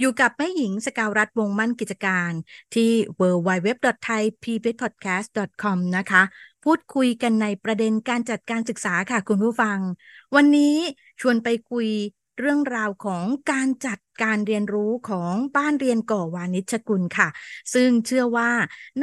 อยู่กับแม่หญิงสกาวรัฐวงมั่นกิจการที่ www.thaipbspodcast.com นะคะ พูดคุยกันในประเด็นการจัดการศึกษาค่ะคุณผู้ฟัง วันนี้ชวนไปคุย เรื่องราวของการจัดการเรียนรู้ของบ้านเรียนก่อวานิชกุลค่ะ ซึ่งเชื่อว่า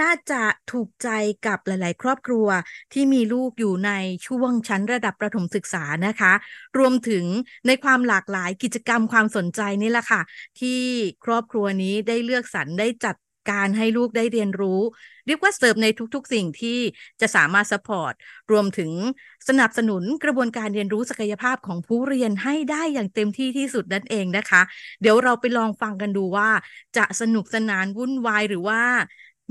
น่าจะถูกใจกับหลาย ๆ ครอบครัวที่มีลูกอยู่ในช่วงชั้นระดับประถมศึกษานะคะ รวมถึงในความหลากหลายกิจกรรมความสนใจนี่แหละค่ะ ที่ครอบครัวนี้ได้เลือกสรรได้จัด การให้ลูกได้เรียนรู้ เรียกว่าเสิร์ฟในทุกๆ สิ่งที่จะสามารถสปอร์ตรวมถึงสนับสนุนกระบวนการเรียนรู้ศักยภาพของผู้เรียนให้ได้อย่างเต็มที่ที่สุดนั่นเองนะคะ เดี๋ยวเราไปลองฟังกันดูว่า จะสนุกสนานวุ่นวายหรือว่า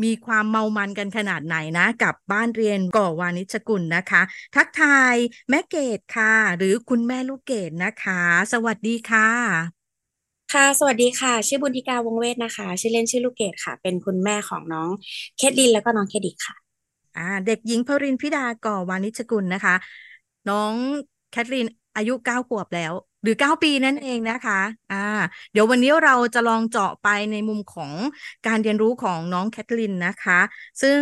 มีความเมามันกันขนาดไหนนะ กับบ้านเรียนก่อวานิชกุลนะคะ ทักทายแม่เกดค่ะ หรือคุณแม่ลูกเกดนะคะ สวัสดีค่ะ ค่ะ สวัสดีค่ะ ชื่อบุญธิกาวงเวทนะคะ ชื่อเล่นชื่อลูกเกดค่ะ เป็นคุณแม่ของน้องเคทลินแล้วก็น้องเคดิกค่ะ อ่า เด็กหญิงพรินพิดาก่อวานิชกุลนะคะ น้องแคทรีนอายุเก้าขวบแล้ว หรือเก้าปีนั่นเองนะคะ อ่า เดี๋ยววันนี้เราจะลองเจาะไปในมุมของการเรียนรู้ของน้องแคทลินนะคะ ซึ่ง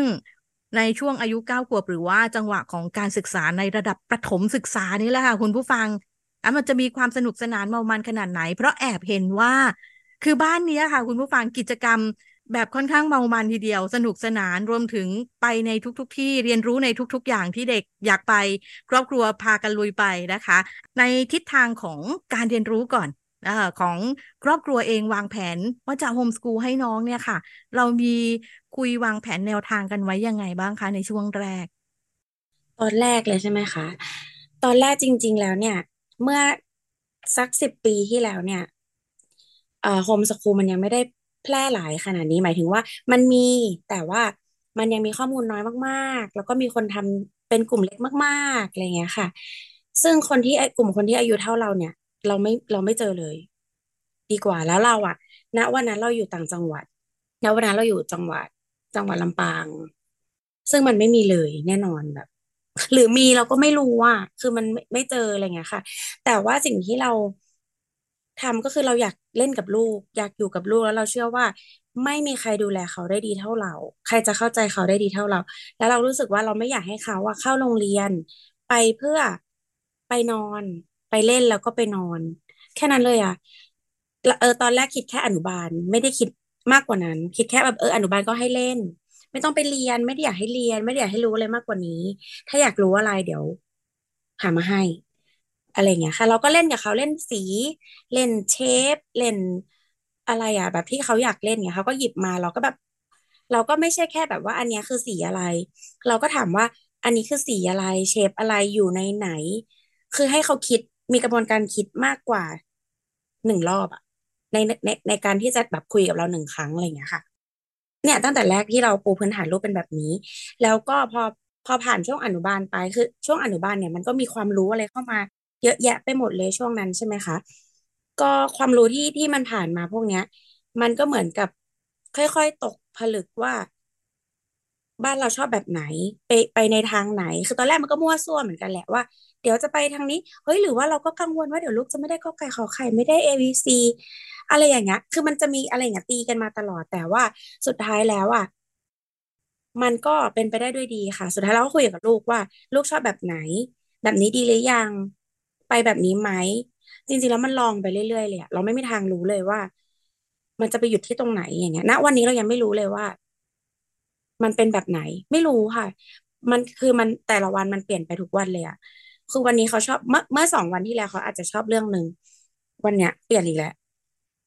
ในช่วงอายุเก้าขวบหรือว่าจังหวะของการศึกษาในระดับประถมศึกษานี่แหละค่ะคุณผู้ฟัง อะมันจะมีความสนุกสนานเมามันขนาดไหน เพราะแอบเห็นว่า คือบ้านนี้ค่ะ คุณผู้ฟังกิจกรรมแบบค่อนข้างเมามันทีเดียว สนุกสนานรวมถึงไปในทุกๆทที่เรียนรู้ในทุกๆ อย่างที่เด็กอยากไป ครอบครัวพากันลุยไปนะคะ ในทิศทางของการเรียนรู้ก่อนอของครอบครัวเองวางแผนว่าจะโฮมสกูลให้น้องเนี่ยค่ะ เรามีคุยวางแผนแนวทางกันไว้ยังไงบ้างคะในช่วงแรก ตอนแรกเลยใช่ไหมคะ ตอนแรกจริง ๆ แล้วเนี่ย เมื่อสักสิบปีที่แล้วเนี่ยเอ่อโฮมสกูลมันยังไม่ได้แพร่หลายขนาดนี้หมายถึงว่า มันมีแต่ว่ามันยังมีข้อมูลน้อยมาก ๆ แล้วก็มีคนทำเป็นกลุ่มเล็กมากๆอะไรเงี้ยค่ะ ซึ่งคนที่กลุ่มคนที่อายุเท่าเราเนี่ย เราไม่เราไม่เจอเลย ดีกว่าแล้วเราอะณวันนั้นเราอยู่ต่างจังหวัดณวันนั้นเราอยู่จังหวัดจังหวัดลำปาง ซึ่งมันไม่มีเลยแน่นอนแบบ หรือมีเราก็ไม่รู้ว่าคือมันไม่ไม่เจออะไรเงี้ยค่ะ แต่ว่าสิ่งที่เราทำก็คือเราอยากเล่นกับลูก อยากอยู่กับลูกแล้วเราเชื่อว่า ไม่มีใครดูแลเขาได้ดีเท่าเรา ใครจะเข้าใจเขาได้ดีเท่าเรา แล้วเรารู้สึกว่าเราไม่อยากให้เขาว่าเข้าโรงเรียน ไปเพื่อไปนอน ไปเล่นแล้วก็ไปนอน แค่นั้นเลยอะเออตอนแรกคิดแค่อนุบาล ไม่ได้คิดมากกว่านั้น คิดแค่แบบเอออนุบาลก็ให้เล่น ไม่ต้องไปเรียน ไม่ได้อยากให้เรียน ไม่ได้อยากให้รู้อะไรมากกว่านี้ ถ้าอยากรู้อะไรเดี๋ยว หามาให้ อะไรเงี้ยค่ะ เราก็เล่นกับเขาเล่นสีเล่นเชฟเล่นอะไรอะ แบบที่เขาอยากเล่นเนี่ยเขาก็หยิบมาเราก็แบบ เราก็ไม่ใช่แค่แบบว่า อันนี้คือสีอะไร เราก็ถามว่า อันนี้คือสีอะไรเชฟอะไรอยู่ในไหน คือให้เขาคิดมีกระบวนการคิดมากกว่าหนึ่งรอบอะในในในการที่จะแบบคุยกับเราหนึ่งครั้งอะไรเงี้ยค่ะ เนี่ยตั้งแต่แรกที่เราปูพื้นฐานรูปเป็นแบบนี้ แล้วก็พอพอผ่านช่วงอนุบาลไปคือช่วงอนุบาลเนี่ยมันก็มีความรู้อะไรเข้ามา เยอะแยะไปหมดเลยช่วงนั้นใช่ไหมคะก็ความรู้ที่ที่มันผ่านมาพวกเนี้ย มันก็เหมือนกับค่อยๆตกผลึกว่า บ้านเราชอบแบบไหน ไปไปในทางไหน คือตอนแรกมันก็มั่วซั่วเหมือนกันแหละว่า เดี๋ยวจะไปทางนี้ เฮ้ยหรือว่าเราก็กังวลว่าเดี๋ยวลูกจะไม่ได้กอไก่ขอไข่ไม่ได้ A B C อะไรอย่างเงี้ย คือมันจะมีอะไรอย่างเงี้ยตีกันมาตลอดแต่ว่าสุดท้ายแล้วอะมันก็เป็นไปได้ด้วยดีค่ะ สุดท้ายเราก็คุยกับลูกว่า ลูกชอบแบบไหน แบบนี้ดีหรือยังไปแบบนี้ไหมจริงๆแล้วมันลองไปเรื่อยๆเลยอะเราไม่มีทางรู้เลยว่า มันจะไปหยุดที่ตรงไหนอย่างเงี้ยณวันนี้เรายังไม่รู้เลยว่า มันเป็นแบบไหน ไม่รู้ค่ะ มันคือมันแต่ละวันมันเปลี่ยนไปทุกวันเลยอะคือวันนี้เขาชอบเมื่อเมื่อสองวันที่แล้วเขาอาจจะชอบเรื่องหนึ่งวันเนี้ยเปลี่ยนอีกแล้ว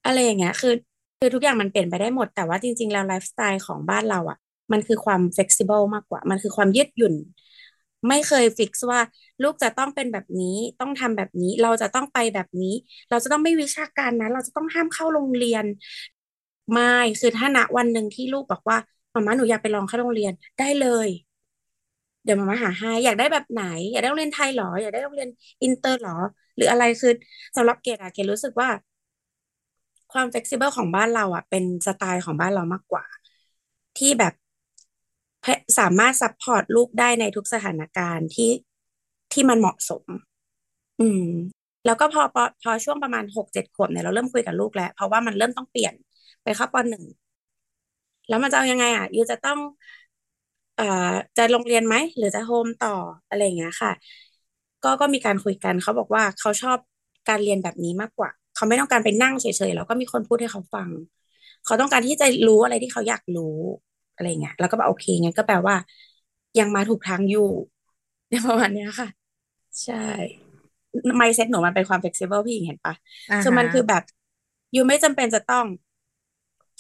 อะไรอย่างเงี้ยคือคือทุกอย่างมันเปลี่ยนไปได้หมด แต่ว่าจริง ๆ แล้วไลฟ์สไตล์ของบ้านเราอะมันคือความ flexible มากกว่า มันคือความยืดหยุ่น ไม่เคยฟิกซ์ว่าลูกจะต้องเป็นแบบนี้ ต้องทำแบบนี้ เราจะต้องไปแบบนี้ เราจะต้องไม่วิชาการนะ เราจะต้องห้ามเข้าโรงเรียน ไม่ คือถ้าณวันหนึ่งที่ลูกบอกว่ามาม่าหนูอยากไปลองเข้าโรงเรียนได้เลย เดี๋ยวมาม่าหาให้อยากได้แบบไหน อยากได้โรงเรียนไทยหรอ อยากได้โรงเรียนอินเตอร์หรอ หรืออะไรคือสำหรับเกดอะเกดรู้สึกว่า ความ flexible ของบ้านเราอะ เป็นสไตล์ของบ้านเรามากกว่า ที่แบบสามารถ support ลูกได้ในทุกสถานการณ์ที่ที่มันเหมาะสม อืม แล้วก็พอพอพอช่วงประมาณหกเจ็ดขวบเนี่ยเราเริ่มคุยกับลูกแล้ว เพราะว่ามันเริ่มต้องเปลี่ยนไปเข้าปหนึ่งแล้วมันจะเอายังไง อะยูจะต้อง เอ่อจะโรงเรียนไหม หรือจะโฮมต่ออะไรอย่างเงี้ยค่ะ ก็ก็มีการคุยกันเขาบอกว่าเขาชอบการเรียนแบบนี้มากกว่า เขาไม่ต้องการไปนั่งเฉยๆแล้วก็มีคนพูดให้เขาฟัง เขาต้องการที่จะรู้อะไรที่เขาอยากรู้อะไรเงี้ยแล้วก็แบบโอเคงั้นก็แปลว่า ยังมาถูกทางอยู่ในประมาณเนี้ยค่ะ ใช่ไมเซ็ตหนูมันเป็นความ flexible พี่หญิงเห็นปะอ่าคือมันฮะคือแบบยูไม่จำเป็นจะต้อง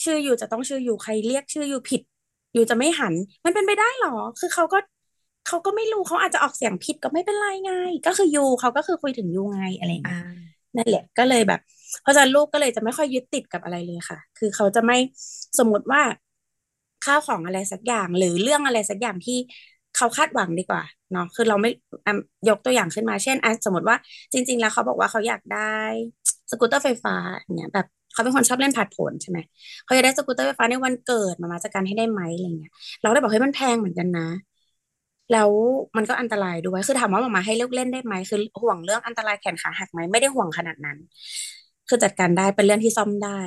ชื่อยูจะต้องชื่อยูใครเรียกชื่อยูผิดยูจะไม่หัน มันเป็นไปได้หรอ คือเขาก็เขาก็ไม่รู้เขาอาจจะออกเสียงผิดก็ไม่เป็นไรไง ก็คือยูเขาก็คือคุยถึงยูไงอะไรอย่างเงี้อ่าย นั่นแหละก็เลยแบบ เพราะฉะนั้นลูกก็เลยจะไม่ค่อยยึดติดกับอะไรเลยค่ะ คือเขาจะไม่สมมติว่าข้าวของอะไรสักอย่าง หรือเรื่องอะไรสักอย่างที่เขาคาดหวังดีกว่าเนาะคือเราไม่ยกตัวอย่างขึ้นมาเช่นสมมติว่าจริง ๆ แล้วเขาบอกว่าเขาอยากได้สกูตเตอร์ไฟฟ้าเนี่ยแบบเขาเป็นคนชอบเล่นผาดโผนใช่ไหมเขาอยากได้สกูตเตอร์ไฟฟ้าในวันเกิดมาม่าจัดการให้ได้ไหมอะไรเงี้ยเราได้บอกเฮ้ยมันแพงเหมือนกันนะ แล้วมันก็อันตรายด้วย คือถามว่ามาม่าให้เลิกเล่นได้ไหมคือห่วงเรื่องอันตรายแขนขาหักไหมไม่ได้ห่วงขนาดนั้น คือจัดการได้เป็นเรื่องที่ซ่อมได้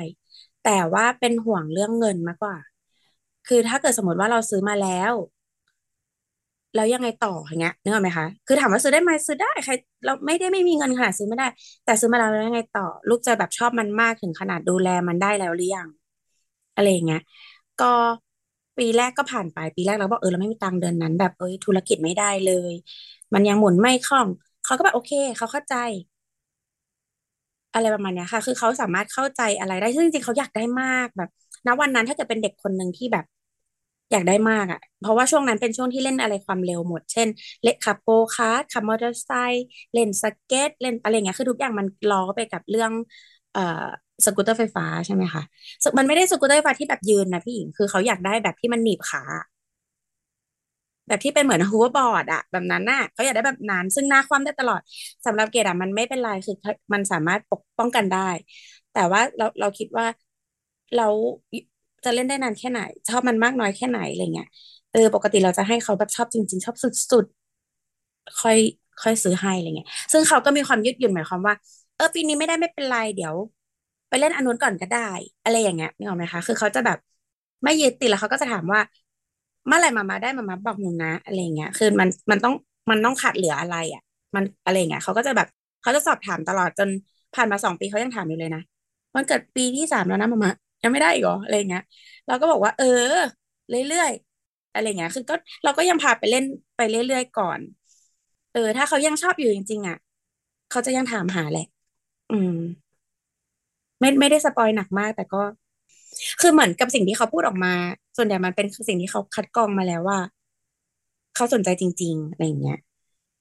แต่ว่าเป็นห่วงเรื่องเงินมากกว่า คือถ้าเกิดสมมติว่าเราซื้อมาแล้วแล้วยังไงต่ออย่างเงี้ยนึกออกไหมคะ คือถามว่าซื้อได้ไหมซื้อได้ใคร เราไม่ได้ไม่มีเงินขนาดซื้อไม่ได้ แต่ซื้อมาแล้วแล้วยังไงต่อ ลูกจะแบบชอบมันมากถึงขนาดดูแลมันได้แล้วหรือยังอะไรอย่างเงี้ย ก็ ปีแรกก็ผ่านไปปีแรกเราบอกเออเราไม่มีตังเดือนนั้น แบบเอ้ยธุรกิจไม่ได้เลย มันยังหมุนไม่คล่องเขาก็แบบโอเคเขาเข้าใจ อะไรประมาณเนี้ยค่ะ คือเขาสามารถเข้าใจอะไรได้ซึ่งจริงๆเขาอยากได้มากแบบณวันนั้นถ้าเกิดเป็นเด็กคนหนึ่งที่แบบ อยากได้มากอะ เพราะว่าช่วงนั้นเป็นช่วงที่เล่นอะไรความเร็วหมด เช่น เล่นขับโกคาร์ทขับมอเตอร์ไซค์เล่นสเก็ตเล่นอะไรเงี้ยคือทุกอย่างมันล้อไปกับเรื่อง เอ่อ สกูตเตอร์ไฟฟ้าใช่ไหมคะมันไม่ได้สกูตเตอร์ไฟฟ้าที่แบบยืนนะพี่หญิงคือเขาอยากได้แบบที่มันหนีบขาแบบที่เป็นเหมือนฮูเวอร์บอร์ดอะแบบนั้นน่ะเขาอยากได้แบบนั้น ซึ่งหน้าคว่ำได้ตลอดสำหรับเกดอะมันไม่เป็นไรคือมันสามารถปกป้องกันได้ แต่ว่าเราเราคิดว่าเราจะเล่นได้นานแค่ไหน ชอบมันมากน้อยแค่ไหนอะไรเงี้ยเออปกติเราจะให้เขาแบบชอบจริง ๆ ชอบสุดๆค่อยค่อยซื้อให้อะไรเงี้ยซึ่งเขาก็มีความยืดหยุ่นหมายความว่าเออปีนี้ไม่ได้ไม่เป็นไรเดี๋ยว ไปเล่นอันนู้นก่อนก็ได้ อะไรอย่างเงี้ยนึกออกไหมคะคือเขาจะแบบไม่ยึดติดแล้วเขาก็จะถามว่าเมื่อไหร่มามาได้มามาบอกหนูนะ อะไรเงี้ย คือมันมันต้องมันต้องขาดเหลืออะไรอะ มันอะไรเงี้ยเขาก็จะแบบเขาจะสอบถามตลอดจนผ่านมาสองปีเขายังถามอยู่เลยนะวันเกิดปีที่สามแล้วนะมามายังไม่ได้อีกเหรออะไรเงี้ย เราก็บอกว่า เออ เรื่อยๆอะไรเงี้ย คือก็เราก็ยังพาไปเล่นไปเรื่อยๆก่อน เออ ถ้าเขายังชอบอยู่จริงๆอะเขาจะยังถามหาแหละ อืม ไม่ไม่ได้สปอยหนักมาก แต่ก็ คือเหมือนกับสิ่งที่เขาพูดออกมา ส่วนใหญ่มันเป็นสิ่งที่เขาคัดกรองมาแล้วว่า เขาสนใจจริง ๆ อะไรอย่างเงี้ย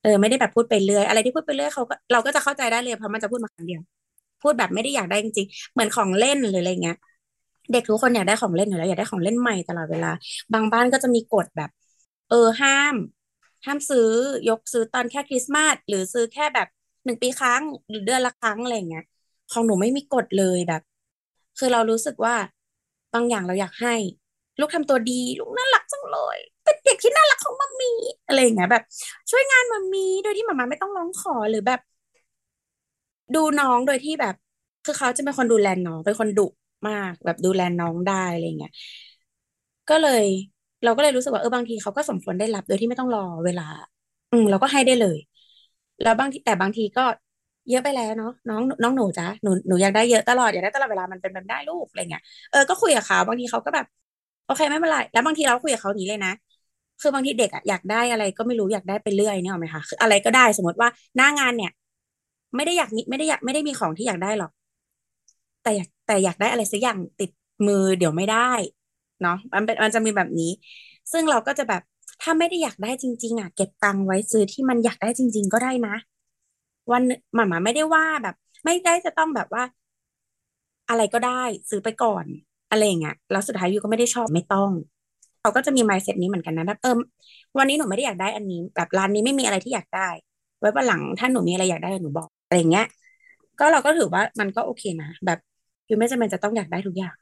เออไม่ได้แบบพูดไปเรื่อยอะไรที่พูดไปเรื่อยเขาก็เราก็จะเข้าใจได้เลยเพราะมันจะพูดมาครั้งเดียว พูดแบบไม่ได้อยากได้จริงๆเหมือนของเล่นหรืออะไรเงี้ยเด็กทุกคนอยากได้ของเล่นอยู่แล้วอยากได้ของเล่นใหม่ตลอดเวลา บางบ้านก็จะมีกฎแบบ เออห้าม ห้ามซื้อยกซื้อตอนแค่คริสต์มาสหรือซื้อแค่แบบหนึ่งปีครั้งหรือเดือนละครั้งอะไรเงี้ย ของหนูไม่มีกฎเลยแบบ คือเรารู้สึกว่าบางอย่างเราอยากให้ ลูกทำตัวดี ลูกน่ารักจังเลย เป็นเด็กที่น่ารักของมัมมี่อะไรอย่างเงี้ยแบบ ช่วยงานมัมมี่โดยที่มัมมาไม่ต้องร้องขอหรือแบบ ดูน้องโดยที่แบบ คือเขาจะเป็นคนดูแลน้องเป็นคนดุมาก แบบดูแลน้องได้อะไรเงี้ยก็เลย เราก็เลยรู้สึกว่าเออบางทีเขาก็สมควรได้รับโดยที่ไม่ต้องรอเวลา อืมเราก็ให้ได้เลย แล้วบางทีแต่บางทีก็ เยอะไปแล้วเนาะน้องน้องหนูจ้ะหนูหนูอยากได้เยอะตลอดอยากได้ตลอดเวลามันเป็นแบบได้ลูกอะไรเงี้ยเออก็คุยกับเขาบางทีเขาก็แบบ โอเคไม่เป็นไรแล้วบางทีเราคุยกับเขาอย่างนี้เลยนะคือบางทีเด็กอะอยากได้อะไรก็ไม่รู้อยากได้ไปเรื่อยเนี่ยหรอไหมคะคืออะไรก็ได้สมมติว่าหน้างานเนี่ย ไม่ได้อยากมีไม่ได้อยากไม่ได้มีของที่อยากได้หรอก แต่อยากแต่อยากได้อะไรสักอย่างติดมือเดี๋ยวไม่ได้ เนาะมันเป็นมันจะมีแบบนี้ ซึ่งเราก็จะแบบถ้าไม่ได้อยากได้จริง ๆอะเก็บตังค์ไว้ซื้อที่มันอยากได้จริง ๆ ก็ได้นะ วันหมาหมาไม่ได้ว่าแบบ ไม่ได้จะต้องแบบว่า อะไรก็ได้ซื้อไปก่อนอะไรอย่างเงี้ยแล้วสุดท้ายยูก็ไม่ได้ชอบไม่ต้องเขาก็จะมี mindset นี้เหมือนกันนะแบบเออวันนี้หนูไม่ได้อยากได้อันนี้ แบบร้านนี้ไม่มีอะไรที่อยากได้ ไว้วันหลังถ้าหนูมีอะไรอยากได้หนูบอกอะไรเงี้ย ก็เราก็ถือว่ามันก็โอเคนะแบบคือไม่จำเป็นจะต้องอยากได้ทุกอย่าง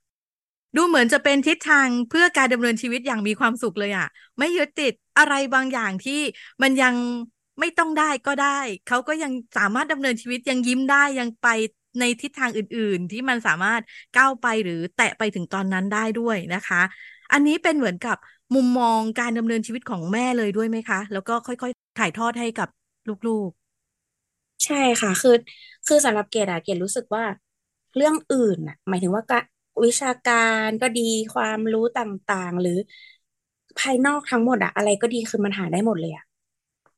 ดูเหมือนจะเป็นทิศทางเพื่อการดำเนินชีวิตอย่างมีความสุขเลยอะไม่ยึดติดอะไรบางอย่างที่มันยัง ไม่ต้องได้ก็ได้ เขาก็ยังสามารถดำเนินชีวิตยังยิ้มได้ยังไปในทิศทางอื่น ๆ ที่มันสามารถก้าวไปหรือแตะไปถึงตอนนั้นได้ด้วยนะคะ อันนี้เป็นเหมือนกับมุมมองการดำเนินชีวิตของแม่เลยด้วยไหมคะ แล้วก็ค่อยๆถ่ายทอดให้กับลูกๆ ใช่ค่ะ คือ คือสำหรับเกดอะเกดรู้สึกว่าเรื่องอื่นอะหมายถึงว่าวิชาการก็ดีความรู้ต่างๆ หรือภายนอกทั้งหมดอะอะไรก็ดีคือมันหาได้หมดเลยอะ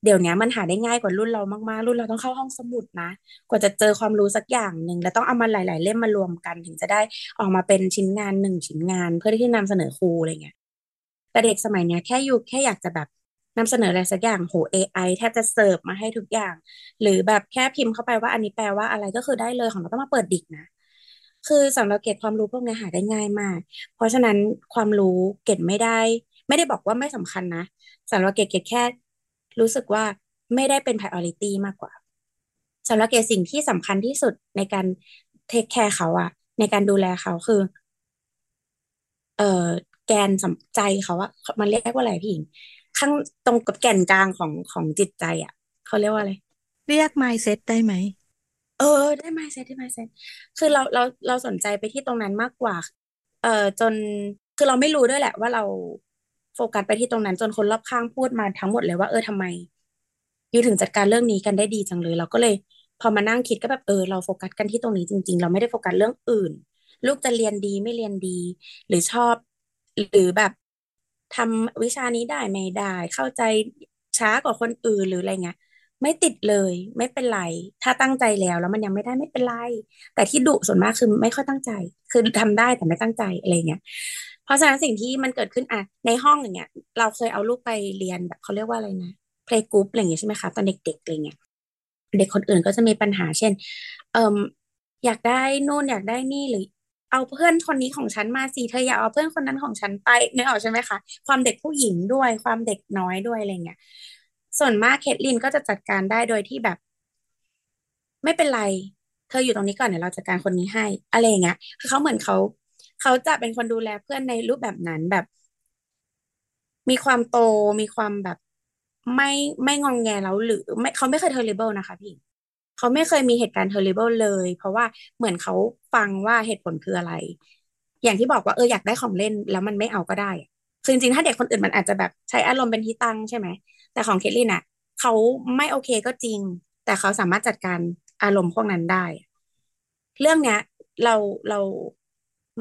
เดี๋ยวนี้มันหาได้ง่ายกว่ารุ่นเรามากๆ รุ่นเราต้องเข้าห้องสมุดนะ กว่าจะเจอความรู้สักอย่างหนึ่งแล้วต้องเอามาหลาย ๆ เล่มมารวมกัน ถึงจะได้ออกมาเป็นชิ้นงานหนึ่งชิ้นงาน เพื่อที่จะนำเสนอครูอะไรเงี้ยแต่เด็กสมัยเนี้ยแค่อยู่แค่อยากจะแบบนำเสนออะไรสักอย่างโห AI แทบจะเสิร์ฟมาให้ทุกอย่าง หรือแบบแค่พิมพ์เข้าไปว่าอันนี้แปลว่าอะไรก็คือได้เลยของเราต้องมาเปิดดิกนะ คือสำหรับเกตความรู้พวกนี้หาได้ง่ายมาก เพราะฉะนั้นความรู้เกตไม่ได้ ไม่ได้บอกว่าไม่สำคัญนะสำหรับเกตเกตแค่ รู้สึกว่าไม่ได้เป็น priority มากกว่าสำหรับเกตสิ่งที่สำคัญที่สุดในการเทคแคร์เขาอะในการดูแลเขาคือ เอ่อแกนสใจเขาอะมันเรียกว่าอะไรพี่หญิงข้างตรงกับแก่นกลางของของจิตใจอะเขาเรียกว่าอะไรเรียก mindset ได้ไหมเออ ได้ mindset ได้ mindset คือเราเราเราสนใจไปที่ตรงนั้นมากกว่า เอ่อจนคือเราไม่รู้ด้วยแหละว่าเรา โฟกัสไปที่ตรงนั้นจนคนรอบข้างพูดมาทั้งหมดเลยว่าเออทำไมยูถึงจัดการเรื่องนี้กันได้ดีจังเลย เราก็เลย พอมานั่งคิดก็แบบเออเราโฟกัสกันที่ตรงนี้จริง ๆ เราไม่ได้โฟกัสเรื่องอื่น ลูกจะเรียนดีไม่เรียนดี หรือชอบ หรือแบบทำวิชานี้ได้ไม่ได้ เข้าใจช้ากว่าคนอื่นหรืออะไรเงี้ยไม่ติดเลยไม่เป็นไร ถ้าตั้งใจแล้วแล้วมันยังไม่ได้ไม่เป็นไร แต่ที่ดุส่วนมากคือไม่ค่อยตั้งใจ คือทำได้แต่ไม่ตั้งใจอะไรเงี้ย เพราะฉะนั้นสิ่งที่มันเกิดขึ้นอะในห้องอย่างเงี้ย เราเคยเอาลูกไปเรียนแบบเขาเรียกว่าอะไรนะ playgroup อะไรเงี้ยใช่ไหมคะตอนเด็กๆอะไรเงี้ยเด็กคนอื่นก็จะมีปัญหาเช่น เอ่มอยากได้นู่นอยากได้นี่หรือ เอาเพื่อนคนนี้ของฉันมาสิเธออยากเอาเพื่อนคนนั้นของฉันไปนึกออกใช่ไหมคะความเด็กผู้หญิงด้วยความเด็กน้อยด้วยอะไรเงี้ยส่วนมากเคทลินก็จะจัดการได้โดยที่แบบ ไม่เป็นไร เธออยู่ตรงนี้ก่อนเดี๋ยวเราจัดการคนนี้ให้ อะไรอย่างเงี้ยคือเขาเหมือนเขา เขาจะเป็นคนดูแลเพื่อนในรูปแบบนั้นแบบ มีความโตมีความแบบ ไม่ไม่งองแงแล้วหรือ ไม่เขาไม่เคย terrible นะคะพี่เขาไม่เคยมีเหตุการณ์ terrible เลย เพราะว่าเหมือนเขาฟังว่าเหตุผลคืออะไร อย่างที่บอกว่าเอออยากได้ของเล่นแล้วมันไม่เอาก็ได้คือจริงๆถ้าเด็กคนอื่นมันอาจจะแบบใช้อารมณ์เป็นที่ตั้งใช่ไหมแต่ของเคทลินอะเขาไม่โอเคก็จริง แต่เขาสามารถจัดการอารมณ์พวกนั้นได้ เรื่องเนี้ย เราเรา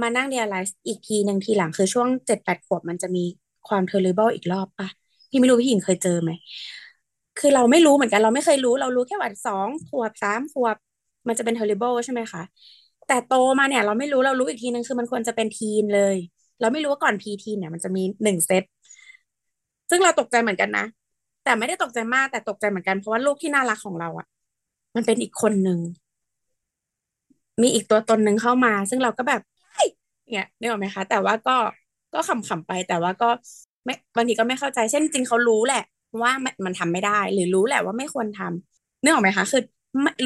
มานั่ง realize อีกทีหนึ่งทีหลังคือช่วงเจ็ดแปดขวบมันจะมีความ terrible อีกรอบปะพี่ไม่รู้พี่หญิงเคยเจอไหมคือเราไม่รู้เหมือนกันเราไม่เคยรู้ เรารู้แค่ว่าสองขวบสามขวบ มันจะเป็น terrible ใช่ไหมคะแต่โตมาเนี่ย เราไม่รู้เรารู้อีกทีนึงคือมันควรจะเป็น teen เลย เราไม่รู้ว่าก่อน preteen เนี่ยมันจะมีหนึ่งเซตซึ่งเราตกใจเหมือนกันนะแต่ไม่ได้ตกใจมากแต่ตกใจเหมือนกันเพราะว่าลูกที่น่ารักของเราอะ่ะ มันเป็นอีกคนหนึ่งมีอีกตัวตนหนึ่งเข้ามา ซึ่งเราก็แบบ เนี่ยนึกออกไหมคะ แต่ว่าก็ก็ขำๆไป แต่ว่าก็ไม่บางทีก็ไม่เข้าใจเช่นจริงเขารู้แหละ ว่ามันทำไม่ได้ หรือรู้แหละว่าไม่ควรทำนึกออกไหมคะ คือ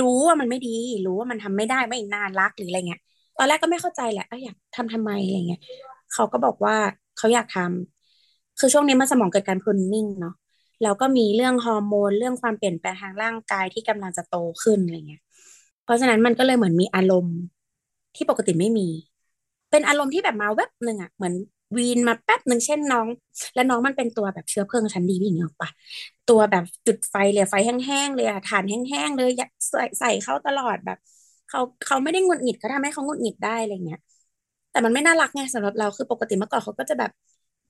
รู้ว่ามันไม่ดี รู้ว่ามันทำไม่ได้ไม่น่ารักหรืออะไรเงี้ยตอนแรกก็ไม่เข้าใจแหละอยากทำทำไมอะไรเงี้ยเขาก็บอกว่าเขาอยากทำคือช่วงนี้มันสมองเกิดการพรุนนิ่งเนาะแล้วก็มีเรื่องฮอร์โมนเรื่องความเปลี่ยนแปลงทางร่างกายที่กำลังจะโตขึ้นอะไรเงี้ย เพราะฉะนั้นมันก็เลยเหมือนมีอารมณ์ที่ปกติไม่มี เป็นอารมณ์ที่แบบมาแวบหนึ่งอะเหมือนวีนมาแป๊บหนึ่งเช่นน้อง และน้องมันเป็นตัวแบบเชื้อเพลิงชั้นดีพี่หญิงออกปะตัวแบบจุดไฟเลยไฟแห้งๆเลยอะถ่านแห้งๆเลยใส่ใส่เขาตลอดแบบเขาเขาไม่ได้งุดหงิดเขาทำให้เขางุดหงิดได้อะไรเงี้ยแต่มันไม่น่ารักไงสำหรับเราคือปกติเมื่อก่อนเขาก็จะแบบ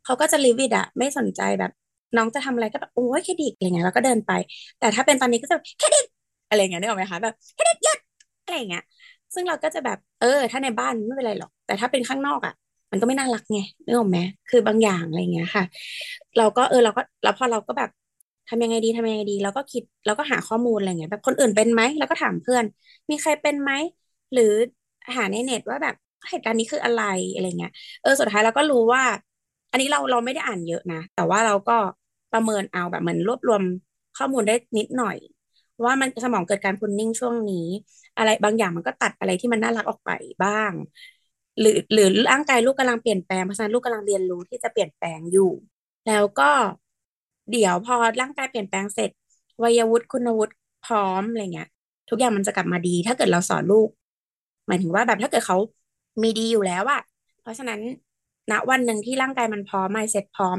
เขาก็จะลิวิดอะไม่สนใจแบบ น้องจะทำอะไรก็แบบโอ้ยแค่ดิกอะไรเงี้ยแล้วก็เดินไป แต่ถ้าเป็นตอนนี้ก็จะแค่ดิกอะไรเงี้ยได้ไหมคะแบบแค่ดิกหยุดอะไรเงี้ย ซึ่งเราก็จะแบบเออ ถ้าในบ้านไม่เป็นไรหรอก แต่ถ้าเป็นข้างนอกอะ มันก็ไม่น่ารักไงนึกออกไหมคือบางอย่างอะไรเงี้ยค่ะ เราก็เออเราก็แล้วพอเราก็แบบทำยังไงดีทำยังไงดีเราก็คิดเราก็หาข้อมูลอะไรเงี้ยแบบคนอื่นเป็นไหมแล้วก็ถามเพื่อน มีใครเป็นไหมหรือหาในเน็ตว่าแบบเหตุการณ์นี้คืออะไรอะไรเงี้ยเออสุดท้ายเราก็รู้ว่า อันนี้เราเราไม่ได้อ่านเยอะนะ แต่ว่าเราก็ประเมินเอาแบบเหมือนรวบรวมข้อมูลได้นิดหน่อย ว่ามันสมองเกิดการพุนนิ่งช่วงนี้ อะไรบางอย่างมันก็ตัดอะไรที่มันน่ารักออกไปบ้าง หรือหรือร่างกายลูกกำลังเปลี่ยนแปลงเพราะฉะนั้นลูกกำลังเรียนรู้ที่จะเปลี่ยนแปลงอยู่ แล้วก็เดี๋ยวพอร่างกายเปลี่ยนแปลงเสร็จ วัยวุฒิคุณวุฒิพร้อมอะไรเงี้ยทุกอย่างมันจะกลับมาดี ถ้าเกิดเราสอนลูกหมายถึงว่าแบบถ้าเกิดเขามีดีอยู่แล้วอะเพราะฉะนั้นณวันหนึ่งที่ร่างกายมันพร้อมไม่เสร็จพร้อม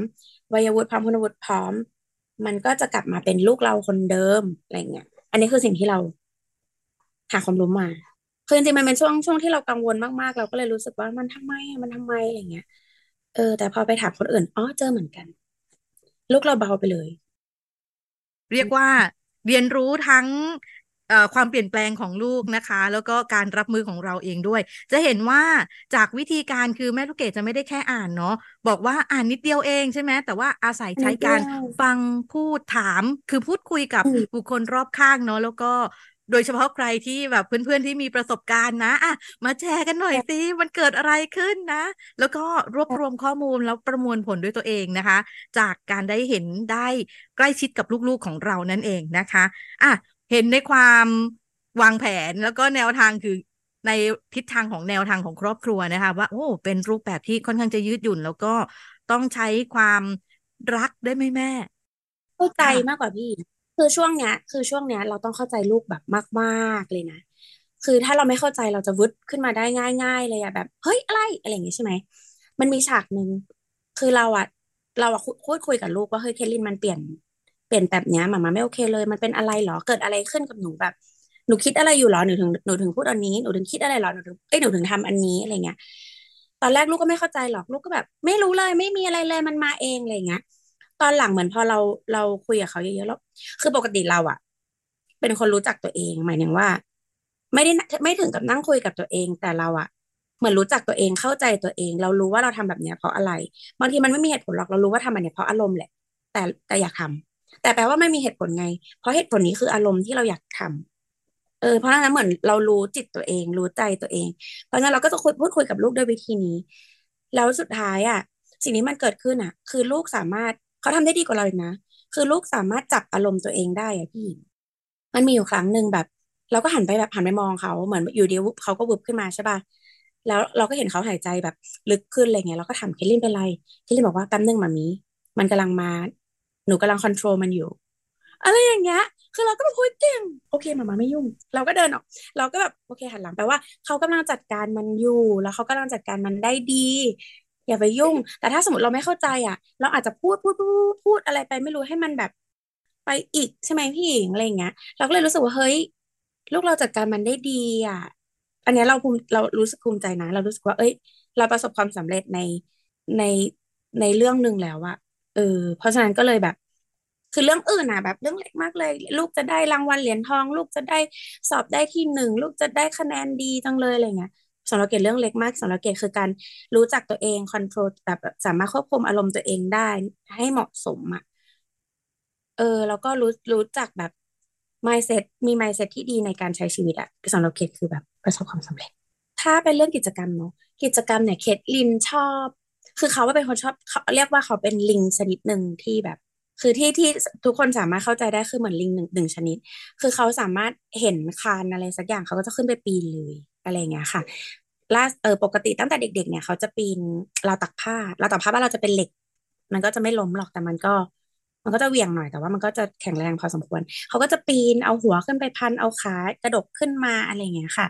วัยวุฒิพร้อมคุณวุฒิพร้อม มันก็จะกลับมาเป็นลูกเราคนเดิมอะไรเงี้ย อันนี้คือสิ่งที่เรา หาความรู้มาคือจริงๆมันเป็นช่วงช่วงที่เรากังวลมากๆ เราก็เลยรู้สึกว่ามันทำไมมันทำไมอะไรเงี้ย เออ แต่พอไปถามคนอื่นอ๋อเจอเหมือนกัน ลูกเราเบาไปเลย เรียกว่าเรียนรู้ทั้งความเปลี่ยนแปลงของลูกนะคะ แล้วก็การรับมือของเราเองด้วย จะเห็นว่าจากวิธีการคือแม่ลูกเกดจะไม่ได้แค่อ่านเนาะบอกว่าอ่านนิดเดียวเองใช่ไหมแต่ว่าอาศัยใช้การฟังพูดถาม คือพูดคุยกับบุคคลรอบข้างเนาะแล้วก็ โดยเฉพาะใครที่แบบเพื่อนๆที่มีประสบการณ์นะอะมาแชร์กันหน่อยสิมันเกิดอะไรขึ้นนะ แล้วก็รวบรวมข้อมูลแล้วประมวลผลด้วยตัวเองนะคะ จากการได้เห็นได้ใกล้ชิดกับลูกๆของเรานั่นเองนะคะอะเห็นในความวางแผนแล้วก็แนวทางคือในทิศทางของแนวทางของครอบครัวนะคะ ว่าโอ้เป็นรูปแบบที่ค่อนข้างจะยืดหยุ่น แล้วก็ต้องใช้ความรักได้ไหมแม่ เข้าใจมากกว่าพี่ คือช่วงเนี้ย คือช่วงเนี้ยเราต้องเข้าใจลูกแบบมากๆเลยนะ คือถ้าเราไม่เข้าใจเราจะวึดขึ้นมาได้ง่าย ๆ เลยอะแบบ เฮ้ยอะไรอะไรอย่างงี้ใช่ไหมมันมีฉากหนึ่งคือเราอะเราอะพูดคุยกับลูกว่าเฮ้ยเคลินมันเปลี่ยนเปลี่ยนแบบเนี้ยมามาไม่โอเคเลย มันเป็นอะไรหรอเกิดอะไรขึ้นกับหนูแบบหนูคิดอะไรอยู่หรอหนูถึงหนูถึงพูดอันนี้หนูถึงคิดอะไรหรอหนูถึงเอ้ยหนูถึงทำอันนี้อะไรเงี้ยตอนแรกลูกก็ไม่เข้าใจหรอกลูกก็แบบ ไม่รู้เลยไม่มีอะไรเลยมันมาเองอะไรเงี้ย อนหลังเหมือนพอเราเราคุยกับเขาเยอะๆแล้ว คือปกติเราอะเป็นคนรู้จักตัวเอง หมายถึงว่า ไม่ได้ไม่ถึงกับนั่งคุยกับตัวเอง แต่เราอะเหมือนรู้จักตัวเองเข้าใจตัวเอง เรารู้ว่าเราทำแบบเนี้ยเพราะอะไร บางทีมันไม่มีเหตุผลหรอกเรารู้ว่าทำแบบเนี้ยเพราะอารมณ์แหละ แต่แต่อยากทำแต่แปลว่าไม่มีเหตุผลไง เพราะเหตุผลนี้คืออารมณ์ที่เราอยากทำเออเพราะนั้นเหมือนเรารู้จิตตัวเอง รู้ใจตัวเอง เพราะงั้นเราก็จะคุยพูดคุยกับลูกด้วยวิธีนี้ แล้วสุดท้ายอะ สิ่งนี้มันเกิดขึ้นอะ คือลูกสามารถ เขาทำได้ดีกว่าเราอีกนะ คือลูกสามารถจับอารมณ์ตัวเองได้อะพี่มันมีอยู่ครั้งหนึ่งแบบ เราก็หันไปแบบหันไปมองเขาเหมือนอยู่ดีเขาก็วุบขึ้นมาใช่ป่ะแล้วเราก็เห็นเขาหายใจแบบลึกขึ้นอะไรเงี้ยเราก็ถามเคลลินเป็นไรเคลลินบอกว่าแป๊บนึงมามีมันกำลังมา หนูกำลังคอนโทรลมันอยู่ อะไรอย่างเงี้ยคือเราก็แบบคุยเก่งโอเคมามาไม่ยุ่ง เราก็เดินออก เราก็แบบโอเคหันหลังแปลว่าเขากำลังจัดการมันอยู่ แล้วเขากำลังจัดการมันได้ดี อย่าไปยุ่ง แต่ถ้าสมมติเราไม่เข้าใจอะ เราอาจจะพูดพูดพูดพูดอะไรไปไม่รู้ให้มันแบบไปอีกใช่ไหมพี่หญิงอะไรเงี้ย เราก็เลยรู้สึกว่าเฮ้ยลูกเราจัดการมันได้ดีอะ อันนี้เราภูมิเรารู้สึกภูมิใจนะ เรารู้สึกว่าเอ้ย เราประสบความสำเร็จในในในเรื่องหนึ่งแล้วอะเออ เพราะฉะนั้นก็เลยแบบ คือเรื่องอื่นอะแบบ เรื่องเล็กมากเลย ลูกจะได้รางวัลเหรียญทอง ลูกจะได้สอบได้ที่หนึ่งลูกจะได้คะแนนดีจังเลยอะไรเงี้ย สำหรับเกตเรื่องเล็กมากสำหรับเกตคือการรู้จักตัวเองคอนโทรลแบบสามารถควบคุมอารมณ์ตัวเองได้ให้เหมาะสมอะเออ แล้วก็รู้รู้จักแบบ mindset มี mindset ที่ดีในการใช้ชีวิตอะสำหรับเกตคือแบบประสบความสำเร็จ ถ้าเป็นเรื่องกิจกรรมเนาะกิจกรรมเนี่ยเคทลินชอบ คือเขาว่าเป็นคนชอบเขาเรียกว่าเขาเป็นลิงชนิดหนึ่งที่แบบ คือที่ที่ทุกคนสามารถเข้าใจได้คือเหมือนลิงหนึ่งหนึ่งชนิด คือเขาสามารถเห็นคานอะไรสักอย่างเขาก็จะขึ้นไปปีนเลย อะไรเงี้ยค่ะล่าเออปกติตั้งแต่เด็ก ๆ เนี่ยเขาจะปีนเราตักผ้าเราตักผ้าบ้านเราจะเป็นเหล็ก มันก็จะไม่ล้มหรอกแต่มันก็ มันก็จะเหวี่ยงหน่อยแต่ว่ามันก็จะแข็งแรงพอสมควร เขาก็จะปีนเอาหัวขึ้นไปพันเอาขากระดกขึ้นมาอะไรเงี้ยค่ะ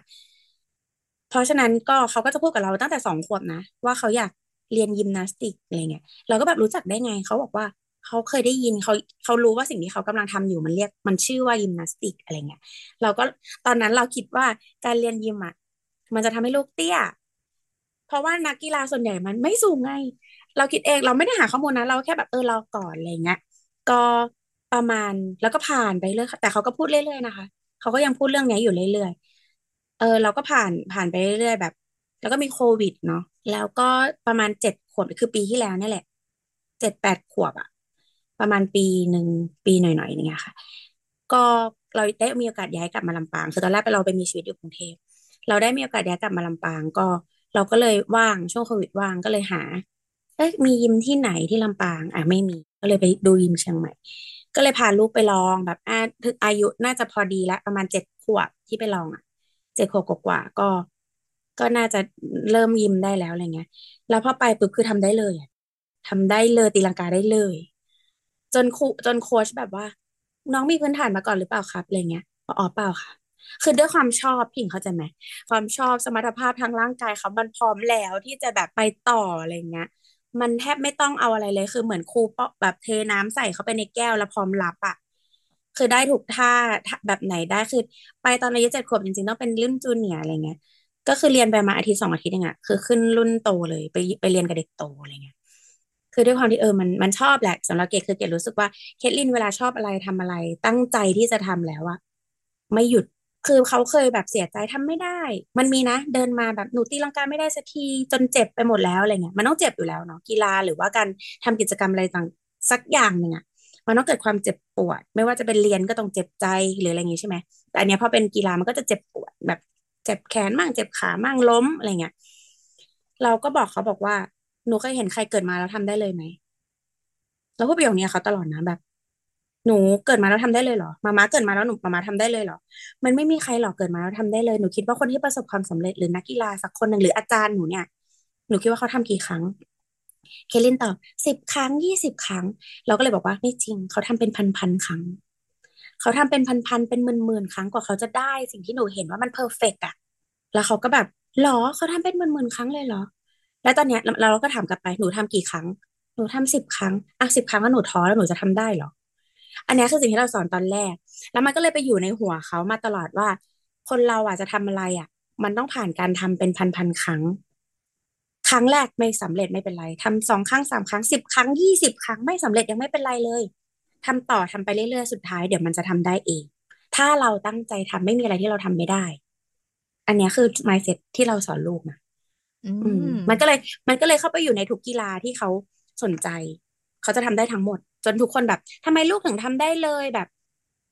เพราะฉะนั้นก็เขาก็จะพูดกับเราตั้งแต่สองขวบนะ ว่าเขาอยากเรียนยิมนาสติกอะไรเงี้ยเราก็แบบรู้จักได้ไงเขาบอกว่าเขาเคยได้ยินเขาเขารู้ว่าสิ่งที่เขากำลังทำอยู่มันเรียกมันชื่อว่ายิมนาสติกอะไรเงี้ยเราก็ตอนนั้นเราคิดว่าการเรียนยิมอะ มันจะทำให้ลูกเตี้ย เพราะว่านักกีฬาส่วนใหญ่มันไม่สูงไง เราคิดเองเราไม่ได้หาข้อมูลนะเราแค่แบบเออเราก่อนอะไรเงี้ยก็ประมาณแล้วก็ผ่านไปเรื่อยแต่เขาก็พูดเรื่อยๆนะคะเขาก็ยังพูดเรื่องนี้อยู่เรื่อยๆเออ เราก็ผ่านผ่านไปเรื่อยๆแบบ แล้วก็มีโควิดเนาะแล้วก็ประมาณเจ็ดขวบคือปีที่แล้วนี่แหละเจ็ดแปดขวบอะประมาณปีหนึ่งปีหน่อยๆเนี่ยค่ะ ก็เราได้มีโอกาสย้ายกลับมาลำปางคือตอนแรกเราไปมีชีวิตอยู่กรุงเทพ เราได้มีโอกาสย้ายกลับมาลำปางก็ เราก็เลยว่างช่วงโควิดว่างก็เลยหาเอ๊ะมียิมที่ไหนที่ลำปาง อะไม่มี ก็เลยไปดูยิมเชียงใหม่ ก็เลยพาลูกไปลองแบบอ่าอายุน่าจะพอดีแล้วประมาณเจ็ดขวบที่ไปลองอะเจ็ดขวบกว่าก็ ก็น่าจะเริ่มยิมได้แล้วอะไรเงี้ย แล้วพอไปปุ๊บคือทำได้เลยอะทำได้เลยตีลังกาได้เลย จนครูจนโค้ชแบบว่า น้องมีพื้นฐานมาก่อนหรือเปล่าครับอะไรเงี้ยอ๋อเปล่าค่ะ คือด้วยความชอบพิงเข้าใจไหมความชอบสมรรถภาพทางร่างกายเขามันพร้อมแล้วที่จะแบบไปต่ออะไรเงี้ยมันแทบไม่ต้องเอาอะไรเลย คือเหมือนครูปะแบบเทน้ำใส่เข้าไปในแก้วแล้วพร้อมรับอะคือได้ถูกท่าแบบไหนได้คือ ไปตอนอายุเจ็ดขวบจริงๆต้องเป็นรุ่นจูเนียอะไรเงี้ยก็คือเรียนไปมาอาทิตย์สองอาทิตย์เองอะคือขึ้นรุ่นโตเลยไปไปเรียนกับเด็กโตอะไรเงี้ยคือด้วยความที่เออมันมันชอบแหละสำหรับเกดคือเกดรู้สึกว่าเคทลินเวลาชอบอะไรทำอะไรตั้งใจที่จะทำแล้วอะไม่หยุด คือเขาเคยแบบเสียใจทำไม่ได้ มันมีนะ เดินมาแบบหนูตีลังกาไม่ได้สักทีจนเจ็บไปหมดแล้วอะไรเงี้ยมันต้องเจ็บอยู่แล้วเนาะกีฬาหรือว่าการทำกิจกรรมอะไรต่างสักอย่างหนึ่งอะมันต้องเกิดความเจ็บปวด ไม่ว่าจะเป็นเรียนก็ต้องเจ็บใจหรืออะไรอย่างงี้ใช่ไหมแต่อันเนี้ยพอเป็นกีฬามันก็จะเจ็บปวดแบบเจ็บแขนมั่งเจ็บขามั่งล้มอะไรเงี้ยเราก็บอกเขาบอกว่าหนูเคยเห็นใครเกิดมาแล้วทำได้เลยไหมเราพูดประโยคนี้เขาตลอดนะแบบ หนูเกิดมาแล้วทำได้เลยเหรอ มาม่าเกิดมาแล้วหนูมาม่าทำได้เลยเหรอ มันไม่มีใครหรอกเกิดมาแล้วทำได้เลย หนูคิดว่าคนที่ประสบความสำเร็จหรือนักกีฬาสักคนหนึ่งหรืออาจารย์หนูเนี่ย หนูคิดว่าเขาทำกี่ครั้ง เคลินตอบสิบครั้งยี่สิบครั้ง เราก็เลยบอกว่าไม่จริง เขาทำเป็นพันพันครั้ง เขาทำเป็นพันพันเป็นหมื่นหมื่นครั้งกว่าเขาจะได้สิ่งที่หนูเห็นว่ามันเพอร์เฟกอะแล้วเขาก็แบบหรอเขาทำเป็นหมื่นหมื่นครั้งเลยเหรอ แล้วตอนเนี้ยเราก็ถามกลับไปหนูทำกี่ครั้ง หนูทำสิบครั้งอะสิบครั้งแล้วหนูท้อแล้วหนูจะทำได้เหรอ อันนี้คือสิ่งที่เราสอนตอนแรก แล้วมันก็เลยไปอยู่ในหัวเขามาตลอดว่า คนเราอะจะทำอะไรอะ มันต้องผ่านการทำเป็นพันพันครั้ง ครั้งแรกไม่สำเร็จไม่เป็นไรทำสองครั้งสามครั้งสิบครั้งยี่สิบครั้งไม่สำเร็จยังไม่เป็นไรเลยทำต่อทำไปเรื่อยๆสุดท้ายเดี๋ยวมันจะทำได้เอง ถ้าเราตั้งใจทำไม่มีอะไรที่เราทำไม่ได้ อันนี้คือ mindset ที่เราสอนลูกนะอือืมมมันก็เลย มันก็เลยเข้าไปอยู่ในทุกกีฬาที่เขาสนใจ เขาจะทำได้ทั้งหมด จนทุกคนแบบทำไมลูกถึงทำได้เลยแบบ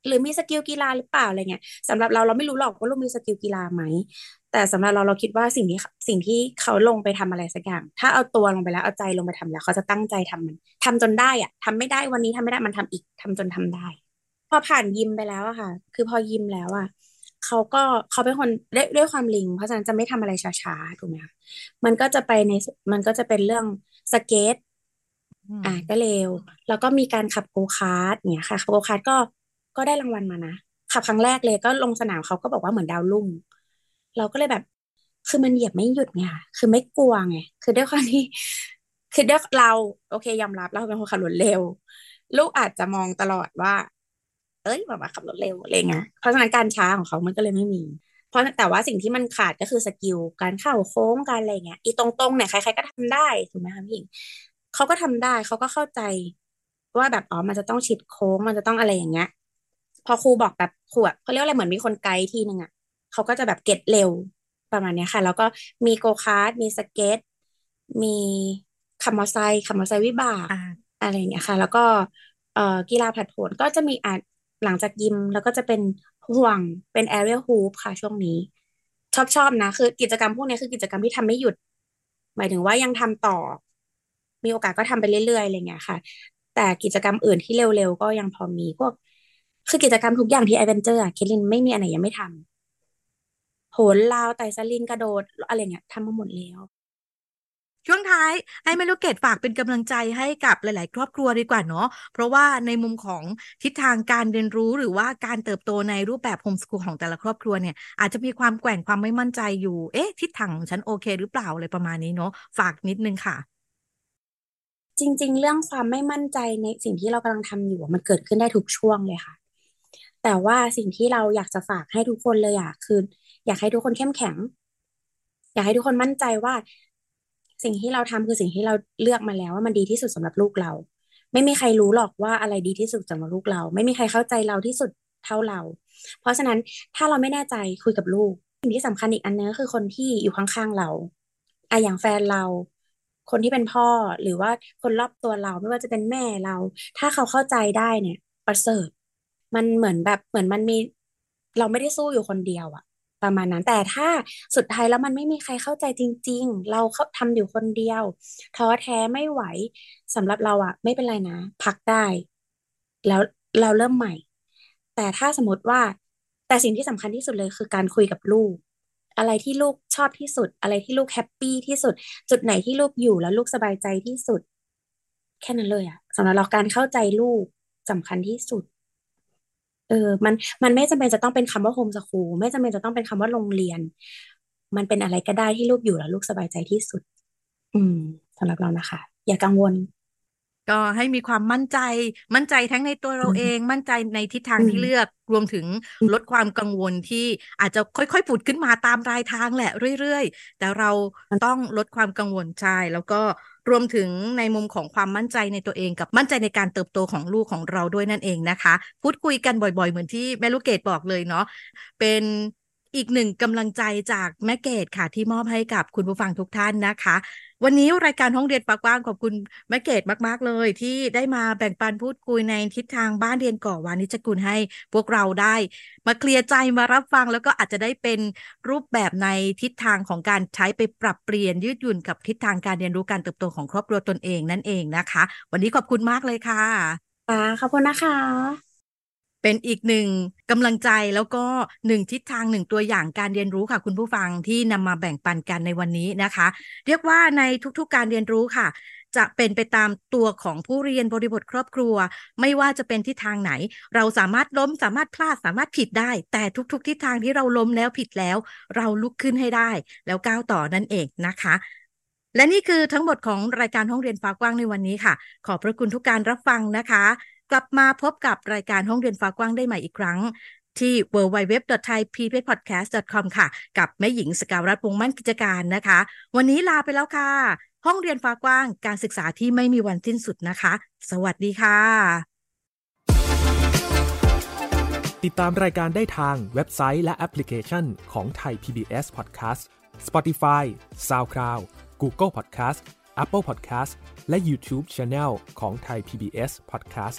หรือมี skill กีฬาหรือเปล่าอะไรเงี้ยสำหรับเราเราไม่รู้หรอกว่าลูกมี skill กีฬาไหมแต่สำหรับเราเราคิดว่าสิ่งที่สิ่งที่เขาลงไปทำอะไรสักอย่าง ถ้าเอาตัวลงไปแล้วเอาใจลงไปทำแล้ว เขาจะตั้งใจทำมันทำจนได้อะทำไม่ได้วันนี้ทำไม่ได้มันทำอีกทำจนทำได้ พอผ่านยิมไปแล้วอะค่ะ คือพอยิมแล้วอะเขาก็เขาเป็นคนด้วยด้วยความลิง เพราะฉะนั้นจะไม่ทำอะไรช้าๆถูกไหมคะมันก็จะไปในมันก็จะเป็นเรื่องสเก็ต อะก็เร็ว แล้วก็มีการขับโกคาร์ทเนี่ยค่ะขับโกคาร์ทก็ก็ได้รางวัลมานะขับครั้งแรกเลยก็ลงสนามเขาก็บอกว่าเหมือนดาวรุ่ง เราก็เลยแบบ คือมันเหยียบไม่หยุดไงคือไม่กลัวไงคือด้วยความที่คือด้วยเรา โอเคยอมรับเราเป็นคนขับรถเร็ว ลูกอาจจะมองตลอดว่า เอ้ยแบบว่าขับรถเร็วอะไรเงี้ยเพราะฉะนั้นการช้าของเขามันก็เลยไม่มี เพราะแต่ว่าสิ่งที่มันขาดก็คือ skill การเข้าโค้งการอะไรเงี้ยอีตรงๆเนี่ยใครๆก็ทำได้ถูกไหมคะพี่ เขาก็ทำได้เขาก็เข้าใจว่าแบบอ๋อมันจะต้องชิดโค้งมันจะต้องอะไรอย่างเงี้ย พอครูบอกแบบครูแบบเขาเรียกว่าอะไรเหมือนมีคนไกด์ทีนึงอะเขาก็จะแบบ get เร็วประมาณเนี้ยค่ะ แล้วก็มีโกคาร์ทมีสเก็ตมีขับมอเตอร์ไซค์ขับมอเตอร์ไซค์วิบากอ่าอะไรอย่างเงี้ยค่ะ แล้วก็เอ่อกีฬาผาดโผนก็จะมีอะหลังจากยิม แล้วก็จะเป็นห่วงเป็น aerial hoop ค่ะช่วงนี้ ชอบชอบนะ คือกิจกรรมพวกนี้คือกิจกรรมที่ทำไม่หยุด หมายถึงว่ายังทำต่อ มีโอกาสก็ทำไปเรื่อยๆอะไรเงี้ยค่ะ แต่กิจกรรมอื่นที่เร็วๆก็ยังพอมีพวก คือกิจกรรมทุกอย่างที่แอเวนเจอร์อะเคทลินไม่มีอันไหนยังไม่ทำโหนราวไต่สลิงกระโดดอะไรเงี้ยทำมาหมดแล้ว ช่วงท้ายให้แม่ลูกเกดฝากเป็นกำลังใจให้กับหลาย ๆ ครอบครัวดีกว่าเนาะเพราะว่าในมุมของทิศทางการเรียนรู้หรือว่าการเติบโตในรูปแบบโฮมสกูลของแต่ละครอบครัวเนี่ย อาจจะมีความแกว่งความไม่มั่นใจอยู่ เอ๊ะ ทิศทางของฉันโอเค หรือเปล่าอะไรประมาณนี้เนาะฝากนิดนึงค่ะ จริง ๆ เรื่องความไม่มั่นใจในสิ่งที่เรากำลังทำอยู่มันเกิดขึ้นได้ทุกช่วงเลยค่ะ แต่ว่าสิ่งที่เราอยากจะฝากให้ทุกคนเลยอะคือ อยากให้ทุกคนเข้มแข็ง อยากให้ทุกคนมั่นใจว่า สิ่งที่เราทำคือสิ่งที่เราเลือกมาแล้วว่ามันดีที่สุดสำหรับลูกเรา ไม่มีใครรู้หรอกว่าอะไรดีที่สุดสำหรับลูกเรา ไม่มีใครเข้าใจเราที่สุดเท่าเรา เพราะฉะนั้นถ้าเราไม่แน่ใจคุยกับลูก สิ่งที่สำคัญอีกอันนึงก็คือคนที่อยู่ข้างๆเราอะอย่างแฟนเรา คนที่เป็นพ่อหรือว่าคนรอบตัวเราไม่ว่าจะเป็นแม่เรา ถ้าเขาเข้าใจได้เนี่ย ประเสริฐ มันเหมือนแบบเหมือนมันมี เราไม่ได้สู้อยู่คนเดียวอะประมาณนั้นแต่ถ้าสุดท้ายแล้วมันไม่มีใครเข้าใจจริง ๆ เราเขาทำอยู่คนเดียวท้อแท้ไม่ไหวสำหรับเราอะไม่เป็นไรนะ พักได้ แล้วเราเริ่มใหม่ แต่ถ้าสมมติว่าแต่สิ่งที่สำคัญที่สุดเลยคือการคุยกับลูก อะไรที่ลูกชอบที่สุด อะไรที่ลูกแฮปปี้ที่สุด จุดไหนที่ลูกอยู่แล้วลูกสบายใจที่สุด แค่นั้นเลยอะสำหรับเราการเข้าใจลูกสำคัญที่สุด เออ มันมันไม่จำเป็นจะต้องเป็นคำว่าโฮมสคูลไม่จำเป็นจะต้องเป็นคำว่าโรงเรียน มันเป็นอะไรก็ได้ที่ลูกอยู่แล้วลูกสบายใจที่สุด อืมสำหรับเรานะคะ อย่ากังวล ก็ให้มีความมั่นใจ มั่นใจทั้งในตัวเราอืมเอง มั่นใจในทิศทางอืมที่เลือก รวมถึงอืมลดความกังวลที่อาจจะค่อยๆผุดขึ้นมาตามรายทางแหละเรื่อยๆ แต่เราต้องลดความกังวลใช่แล้วก็รวมถึงในมุมของความมั่นใจในตัวเองกับมั่นใจในการเติบโตของลูกของเราด้วยนั่นเองนะคะ พูดคุยกันบ่อยๆ เหมือนที่แม่ลูกเกดบอกเลยเนาะเป็นอีกหนึ่งกำลังใจจากแม่เกดค่ะที่มอบให้กับคุณผู้ฟังทุกท่านนะคะ วันนี้รายการห้องเรียนปากกว้างขอบคุณแม่เกดมาก ๆ เลย ที่ได้มาแบ่งปันพูดคุยในทิศทางบ้านเรียนก่อวานิชกุลให้พวกเราได้ มาเคลียร์ใจมารับฟังแล้วก็อาจจะได้เป็นรูปแบบในทิศทางของการใช้ไปปรับเปลี่ยนยืดหยุ่นกับทิศทางการเรียนรู้การเติบโตของครอบครัวตนเองนั่นเองนะคะ วันนี้ขอบคุณมากเลยค่ะค่ะขอบคุณนะคะ เป็นอีกหนึ่งกำลังใจแล้วก็หนึ่งทิศทางหนึ่งตัวอย่างการเรียนรู้ค่ะ คุณผู้ฟังที่นำมาแบ่งปันกันในวันนี้นะคะ เรียกว่าในทุกๆการเรียนรู้ค่ะ จะเป็นไปตามตัวของผู้เรียนบริบทครอบครัว ไม่ว่าจะเป็นทิศทางไหน เราสามารถล้มสามารถพลาดสามารถผิดได้ แต่ทุกๆทิศทางที่เราล้มแล้วผิดแล้ว เราลุกขึ้นให้ได้ แล้วก้าวต่อนั่นเองนะคะและนี่คือทั้งหมดของรายการห้องเรียนฟ้ากว้างในวันนี้ค่ะ ขอบพระคุณทุกการรับฟังนะคะ กลับมาพบกับรายการห้องเรียนฟ้ากว้างได้ใหม่อีกครั้งที่ www.thaipbspodcast.com ค่ะ กับแม่หญิงสกาวรัตน์วงมั่นกิจการนะคะ วันนี้ลาไปแล้วค่ะ ห้องเรียนฟ้ากว้างการศึกษาที่ไม่มีวันสิ้นสุดนะคะ สวัสดีค่ะ ติดตามรายการได้ทางเว็บไซต์และแอปพลิเคชันของไทย PBS Podcast Spotify SoundCloud Google Podcast Apple Podcast และ YouTube Channel ของไทย PBS Podcast